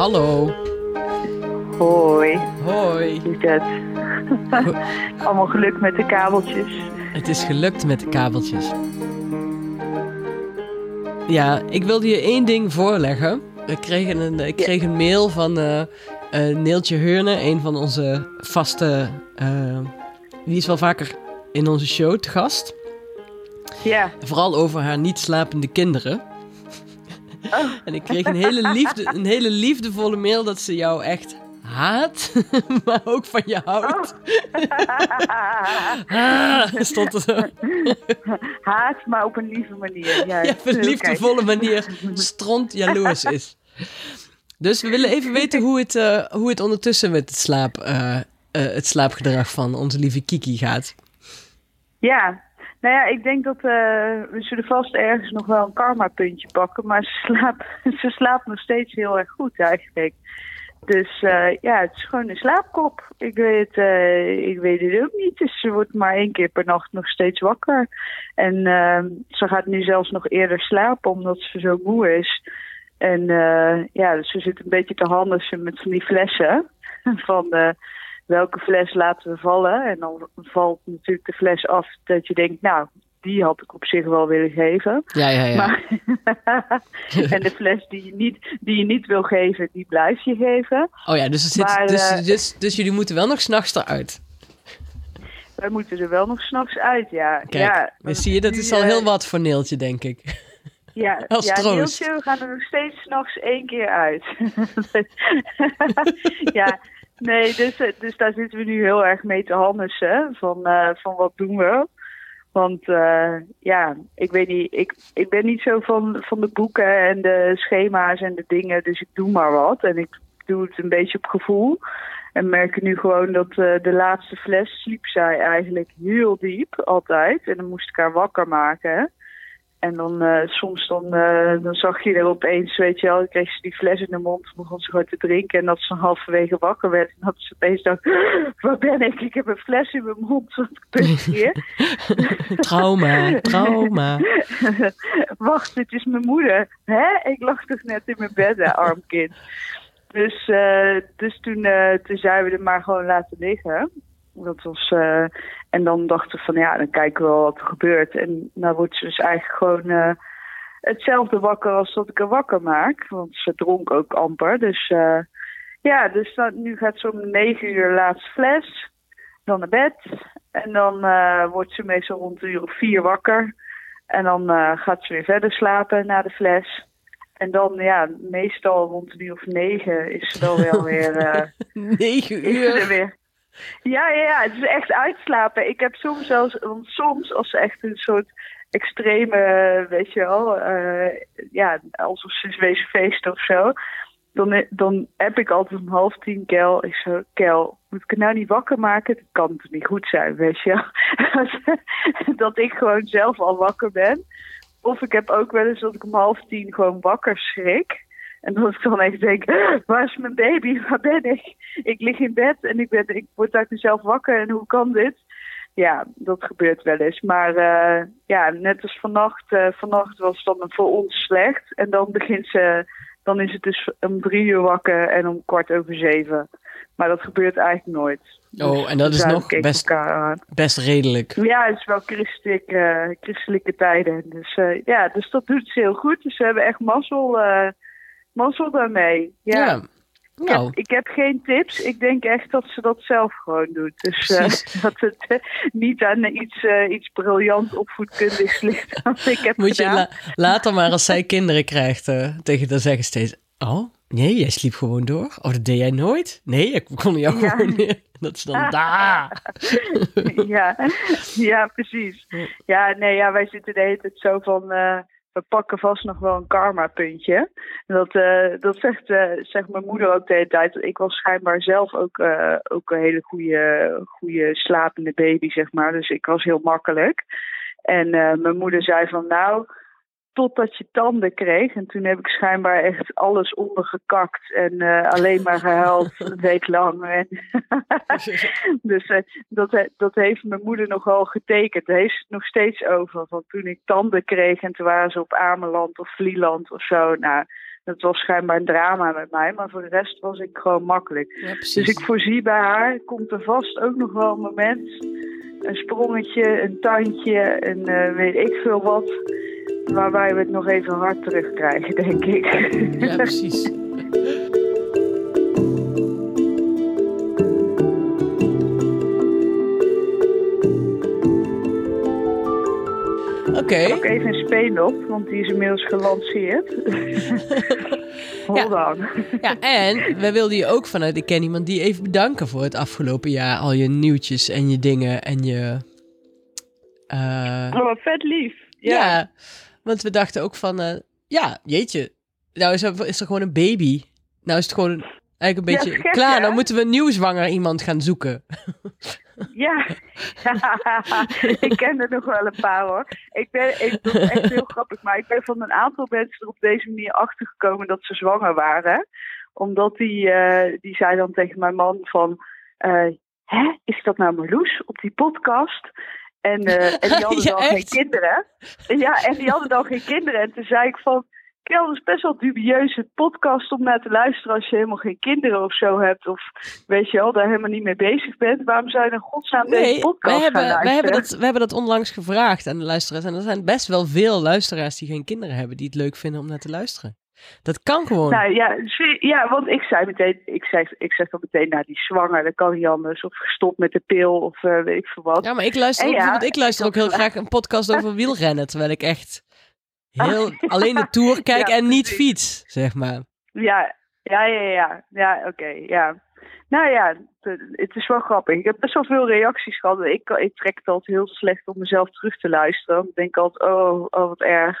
Hallo. Hoi, Hoi. hoe is het? Allemaal geluk met de kabeltjes. Het is gelukt met de kabeltjes. Ja, ik wilde je één ding voorleggen. Ik kreeg een, ik kreeg een mail van eh, eh, Neeltje Heurne, een van onze vaste... eh, die is wel vaker in onze show te gast. Ja, Vooral over haar niet slapende kinderen. Oh. En ik kreeg een hele, liefde, een hele liefdevolle mail dat ze jou echt haat, maar ook van je houdt. Ah, stond er zo. haat, maar op een lieve manier. Ja, Ja, op een liefdevolle manier stront jaloers is. Dus we willen even weten hoe het, eh, hoe het ondertussen met het, slaap, eh, eh, het slaapgedrag van onze lieve Kiki gaat. Ja, nou ja, ik denk dat eh, we zullen vast ergens nog wel een karma-puntje pakken. Maar ze slaapt, ze slaapt nog steeds heel erg goed eigenlijk. Dus eh, ja, het is gewoon een slaapkop. Ik weet, eh, ik weet het ook niet. Dus ze wordt maar één keer per nacht nog steeds wakker. En eh, ze gaat nu zelfs nog eerder slapen omdat ze zo moe is. En ja, dus ze zit een beetje te handelen met van die flessen. Van welke fles laten we vallen. En dan valt natuurlijk de fles af dat je denkt, nou, die had ik op zich wel willen geven. Ja, ja, ja. Maar, en de fles die je, niet, die je niet wil geven, die blijf je geven. oh ja, dus, er zit, Maar, dus, eh, dus, dus jullie moeten wel nog s'nachts eruit. Wij moeten er wel nog s'nachts uit, ja. Kijk, ja, dus zie je, dat nu, is al eh, heel wat voor Neeltje, denk ik. Ja, als ja. Nielsje, we gaan er nog steeds s'nachts één keer uit. ja, nee, dus, eh, dus daar zitten we nu heel erg mee te handelen. Van, eh, van wat doen we? Want eh, ja, ik weet niet, ik, ik ben niet zo van, van de boeken en de schema's en de dingen, dus ik doe maar wat. En ik doe het een beetje op gevoel. En merk nu gewoon dat de laatste fles sliep zij eigenlijk heel diep, altijd. En dan moest ik haar wakker maken. En dan eh, soms dan, eh, dan zag je er opeens, weet je wel, kreeg ze die fles in de mond, begon ze gewoon te drinken. En dat ze dan halverwege wakker werd. En dat ze opeens dacht, waar ben ik? Ik heb een fles in mijn mond, wat gebeurt hier? Trauma, trauma. Wacht, het is mijn moeder. Hè? Ik lag toch net in mijn bed, hè, arm kind. Dus, eh, dus toen, toen zijn we er maar gewoon laten liggen. Dat was, eh, en dan dachten we van ja, dan kijken we wel wat er gebeurt. En nou wordt ze dus eigenlijk gewoon eh, hetzelfde wakker als dat ik haar wakker maak. Want ze dronk ook amper. Dus eh, ja, dus dan, nu gaat ze om negen uur laatste fles. Dan naar bed. En dan wordt ze meestal rond een uur of vier wakker. En dan gaat ze weer verder slapen na de fles. En dan, ja, meestal rond een uur of negen is ze dan wel weer... Negen is er uur. weer. Ja, ja, ja, het is echt uitslapen. Ik heb soms zelfs, want soms als ze echt een soort extreme, weet je wel, eh, ja, alsof ze wezen feesten of zo. Dan, dan heb ik altijd om half tien Kel. Ik zo, Kel, moet ik het nou niet wakker maken? Dat kan toch niet goed zijn, weet je dat ik gewoon zelf al wakker ben. Of ik heb ook wel eens dat ik om half tien gewoon wakker schrik. En dat ik dan echt denk, waar is mijn baby? Waar ben ik? Ik lig in bed en ik, ben, ik word uit mezelf wakker en hoe kan dit? Ja, dat gebeurt wel eens. Maar eh, ja, net als vannacht, eh, vannacht was het dan voor ons slecht. En dan begint ze, dan is het dus om drie uur wakker en om kwart over zeven. Maar dat gebeurt eigenlijk nooit. Oh, en dat is Dus, nog best, best redelijk. Ja, het is wel christelijk, eh, christelijke tijden. Dus ja, dus dat doet ze heel goed. Dus we hebben echt mazzel, mazzel daarmee. Ja. Ja. Ik, Nou, heb, ik heb geen tips. Ik denk echt dat ze dat zelf gewoon doet. Dus eh, dat het eh, niet aan iets, eh, iets briljant opvoedkundigs ligt. ik heb moet je la- later maar als zij kinderen krijgt tegen haar zeggen steeds... Oh, nee, jij sliep gewoon door? Of dat deed jij nooit? Nee, ik kon jou Ja. gewoon neer. Dat is dan daar. ja, ja, precies. Ja, nee, ja, wij zitten de hele tijd zo van. We pakken vast nog wel een karma-puntje. Dat, eh, dat zegt, eh, zegt mijn moeder ook de hele tijd. Ik was schijnbaar zelf ook, eh, ook een hele goede, goede slapende baby, zeg maar. Dus ik was heel makkelijk. En mijn moeder zei van, nou, totdat je tanden kreeg. En toen heb ik schijnbaar echt alles ondergekakt en eh, alleen maar gehuild een week lang. En dus eh, dat, he- dat heeft mijn moeder nogal getekend. Daar heeft ze het nog steeds over. Van toen ik tanden kreeg en toen waren ze op Ameland of Vlieland of zo. Nou, Dat was schijnbaar een drama met mij, maar voor de rest was ik gewoon makkelijk. Ja. Dus ik voorzie bij haar, komt er vast ook nog wel een moment, een sprongetje, een tandje, eh, weet ik veel wat, waarbij we het nog even hard terugkrijgen, denk ik. Ja, precies. Oké. Ook even een speen op, want die is inmiddels gelanceerd. Hold on. Ja, en we wilden je ook vanuit Ik Ken Iemand die even bedanken voor het afgelopen jaar. Al je nieuwtjes en je dingen en je... eh, Oh, wat vet lief. ja. Ja. Want we dachten ook van... eh, ja, jeetje. Nou is er, is er gewoon een baby. Nou is het gewoon eigenlijk een beetje gek, klaar. Dan moeten we een nieuw zwanger iemand gaan zoeken. Ja. ik ken er nog wel een paar hoor. Ik ben, ik, is echt heel grappig, maar ik ben van een aantal mensen er op deze manier achtergekomen dat ze zwanger waren. Omdat die, eh, die zei dan tegen mijn man van, eh, hè, is dat nou Marloes op die podcast? En, eh, en die hadden Ja, dan geen kinderen. Ja, en die hadden dan geen kinderen. En toen zei ik van, Kel, dat is best wel dubieuze podcast om naar te luisteren als je helemaal geen kinderen of zo hebt. Of weet je wel, daar helemaal niet mee bezig bent. Waarom zou je in godsnaam deze podcast wij hebben, gaan wij luisteren? hebben, dat, we hebben dat onlangs gevraagd aan de luisteraars. En er zijn best wel veel luisteraars die geen kinderen hebben... die het leuk vinden om naar te luisteren. Dat kan gewoon. Nou ja, ja, want ik zei meteen, ik zeg, ik zeg dan meteen, nou die zwanger, dat kan niet anders. Of gestopt met de pil, of eh, weet ik veel wat. Ja, maar ik luister ook, ja, ik luister ook heel graag een podcast over wielrennen. Terwijl ik echt heel Ah, alleen de Tour kijk Ja, en niet fiets, zeg maar. Ja, ja, ja, ja. Ja, oké, ja. Nou ja, het- het is wel grappig. Ik heb best wel veel reacties gehad. Ik, ik trek het altijd heel slecht om mezelf terug te luisteren. Ik denk altijd, oh, oh wat erg.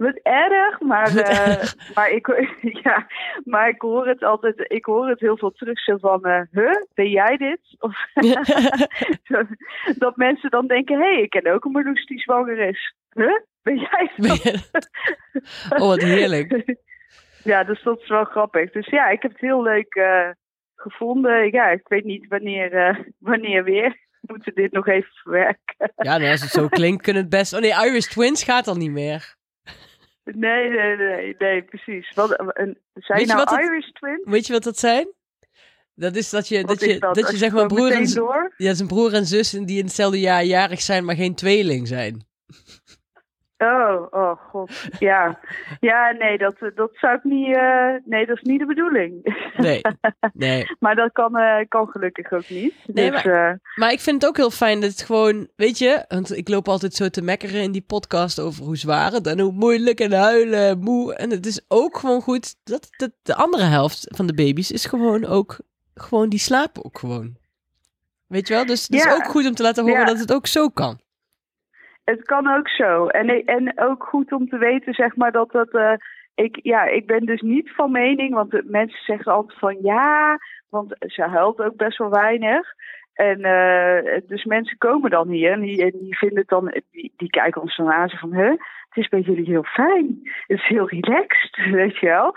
Wat erg, maar, Wat eh, erg. maar, ik, ja, maar ik hoor het altijd, ik hoor het heel veel terug zo van, eh huh, ben jij dit? Of, dat mensen dan denken, hé, hey, ik ken ook een Marloes die zwanger is. Huh, ben jij dat? oh, wat heerlijk. Ja, dus dat is wel grappig. Dus ja, ik heb het heel leuk eh, gevonden. Ja, ik weet niet wanneer, wanneer weer. We moeten dit nog even verwerken. Ja, nou, als het zo klinkt, kunnen het best... Oh nee, Irish Twins gaat al niet meer. Nee, nee, nee, nee, precies. Wat, een, zijn Weet nou Irish twins? Weet je wat dat zijn? Dat is dat je, Wat dat je, dat? je zeg maar broer en, zijn broer en zus die in hetzelfde jaar jarig zijn, maar geen tweeling zijn. Oh, oh god. Ja, ja nee, dat, dat zou ik niet... eh, nee, dat is niet de bedoeling. Nee, nee. maar dat kan, eh, kan gelukkig ook niet. Nee, dus, eh, Maar ik vind het ook heel fijn dat het gewoon, weet je, want ik loop altijd zo te mekkeren in die podcast over hoe zwaar het en hoe moeilijk en huilen en moe. En het is ook gewoon goed dat, dat de andere helft van de baby's is gewoon ook, gewoon die slapen ook gewoon. Weet je wel? Dus het is ook goed om te laten horen Ja. dat het ook zo kan. Het kan ook zo. En, en ook goed om te weten, zeg maar, dat dat. eh, ik, ja, ik ben dus niet van mening, want mensen zeggen altijd van ja, want ze huilt ook best wel weinig. En eh, dus mensen komen dan hier en die, en die vinden het dan, die, die kijken ons dan aan van, hè, het is bij jullie heel fijn. Het is heel relaxed, weet je wel.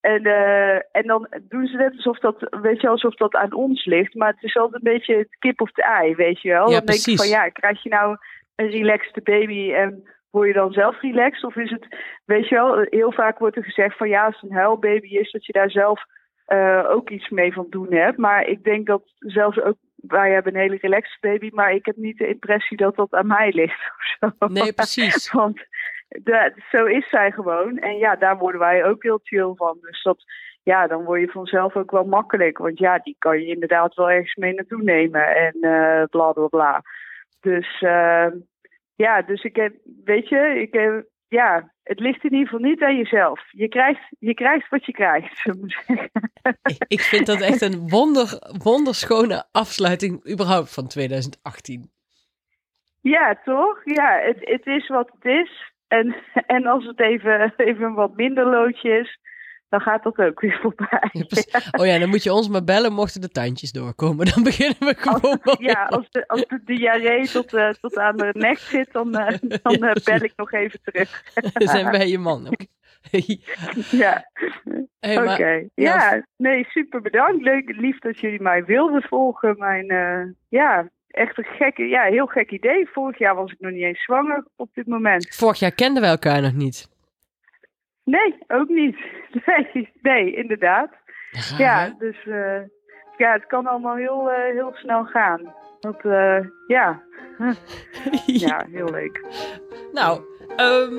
En, eh, en dan doen ze net alsof dat, weet je, wel, alsof dat aan ons ligt. Maar het is altijd een beetje het kip of het ei, weet je wel. Ja, dan denk je van ja, krijg je nou een relaxed baby en word je dan zelf relaxed? Of is het, weet je wel, heel vaak wordt er gezegd van ja, als het een huilbaby is, dat je daar zelf eh, ook iets mee van doen hebt. Maar ik denk dat zelfs ook, wij hebben een hele relaxed baby, maar ik heb niet de impressie dat dat aan mij ligt. Nee, precies. Want de, zo is zij gewoon. En ja, daar worden wij ook heel chill van. Dus dat, ja, dan word je vanzelf ook wel makkelijk. Want ja, die kan je inderdaad wel ergens mee naartoe nemen. En eh bla bla bla. Dus eh, ja, dus ik heb, weet je, ik heb, ja, het ligt in ieder geval niet aan jezelf. Je krijgt, je krijgt wat je krijgt. Ik vind dat echt een wonder, wonderschone afsluiting überhaupt van 2018. Ja, toch? Ja, het, het is wat het is. En, en als het even, even een wat minder loodje is, dan gaat dat ook weer voorbij. Ja. Oh ja, dan moet je ons maar bellen mochten de tandjes doorkomen. Dan beginnen we gewoon Als, ja, als de, als de diarree tot, eh, tot aan de nek zit, dan, eh, dan eh, bel ik nog even terug. Zijn wij je man. Oké. Ja, Hey, oké. Ja, nee, super bedankt. Leuk, lief dat jullie mij wilden volgen. Mijn, ja, echt een gekke, ja, heel gek idee. Vorig jaar was ik nog niet eens zwanger op dit moment. Vorig jaar kenden we elkaar nog niet. Nee, ook niet. Nee, nee inderdaad. Ja, dus eh, ja, het kan allemaal heel, eh, heel snel gaan. Dat, eh, ja. ja, heel leuk. Nou, ehm,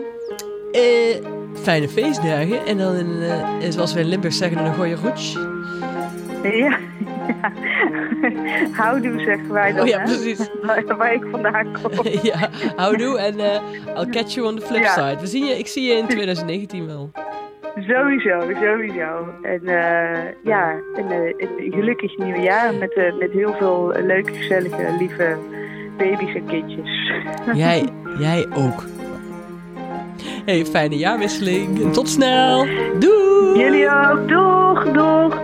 eh, fijne feestdagen. En dan, eh, zoals wij in Limburg zeggen, een goeie roets. Ja, ja. Houdoe zeggen wij dan, Oh ja, hè? precies. Waar, waar ik vandaan kom. ja, houdoe en eh I'll catch you on the flip Ja. side. We zien je, ik zie je in 2019 wel. Sowieso, sowieso. En eh, ja, een, eh, een gelukkig nieuwjaar met, met heel veel leuke, gezellige, lieve baby's en kindjes. Jij, jij ook. Hey, fijne jaarwisseling. En tot snel. Doei! Jullie ook. Doeg, doeg.